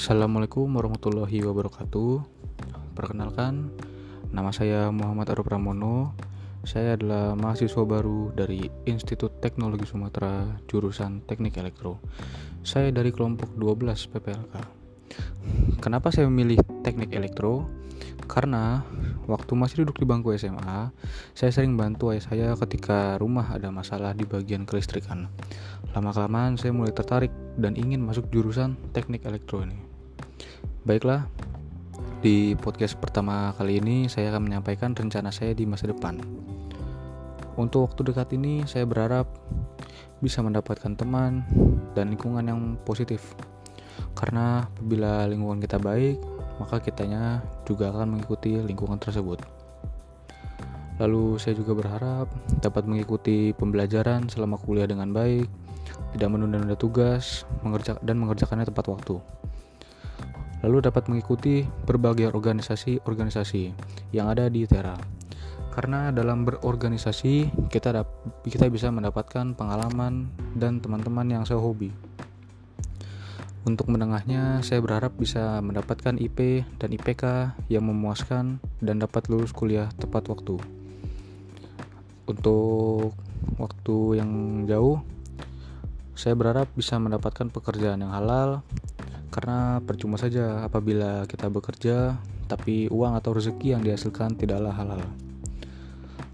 Assalamualaikum warahmatullahi wabarakatuh. Perkenalkan, nama saya Muhammad Arif Pramono. Saya adalah mahasiswa baru dari Institut Teknologi Sumatera jurusan Teknik Elektro. Saya dari kelompok 12 PPLK. Kenapa saya memilih Teknik Elektro? Karena waktu masih duduk di bangku SMA, saya sering bantu ayah saya ketika rumah ada masalah di bagian kelistrikan. Lama-kelamaan saya mulai tertarik dan ingin masuk jurusan teknik elektro ini. Baiklah, di podcast pertama kali ini saya akan menyampaikan rencana saya di masa depan. Untuk waktu dekat ini saya berharap bisa mendapatkan teman dan lingkungan yang positif. Karena apabila lingkungan kita baik, maka kitanya juga akan mengikuti lingkungan tersebut. Lalu saya juga berharap dapat mengikuti pembelajaran selama kuliah dengan baik, tidak menunda-nunda tugas, dan mengerjakannya tepat waktu. Lalu dapat mengikuti berbagai organisasi-organisasi yang ada di Tera. Karena dalam berorganisasi kita kita bisa mendapatkan pengalaman dan teman-teman yang sehobi. Untuk menengahnya, saya berharap bisa mendapatkan IP dan IPK yang memuaskan dan dapat lulus kuliah tepat waktu. Untuk waktu yang jauh, saya berharap bisa mendapatkan pekerjaan yang halal karena percuma saja apabila kita bekerja tapi uang atau rezeki yang dihasilkan tidaklah halal.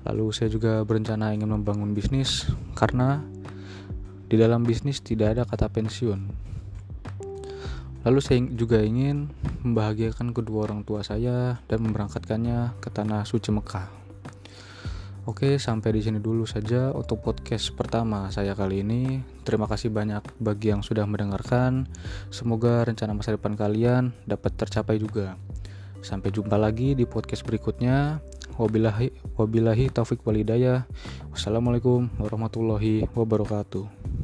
Lalu saya juga berencana ingin membangun bisnis karena di dalam bisnis tidak ada kata pensiun Lalu saya juga ingin membahagiakan kedua orang tua saya dan memberangkatkannya ke tanah suci Mekah. Oke, sampai di sini dulu saja untuk podcast pertama saya kali ini. Terima kasih banyak bagi yang sudah mendengarkan. Semoga rencana masa depan kalian dapat tercapai juga. Sampai jumpa lagi di podcast berikutnya. Wabillahi, wabillahi taufik walidayah. Wassalamualaikum warahmatullahi wabarakatuh.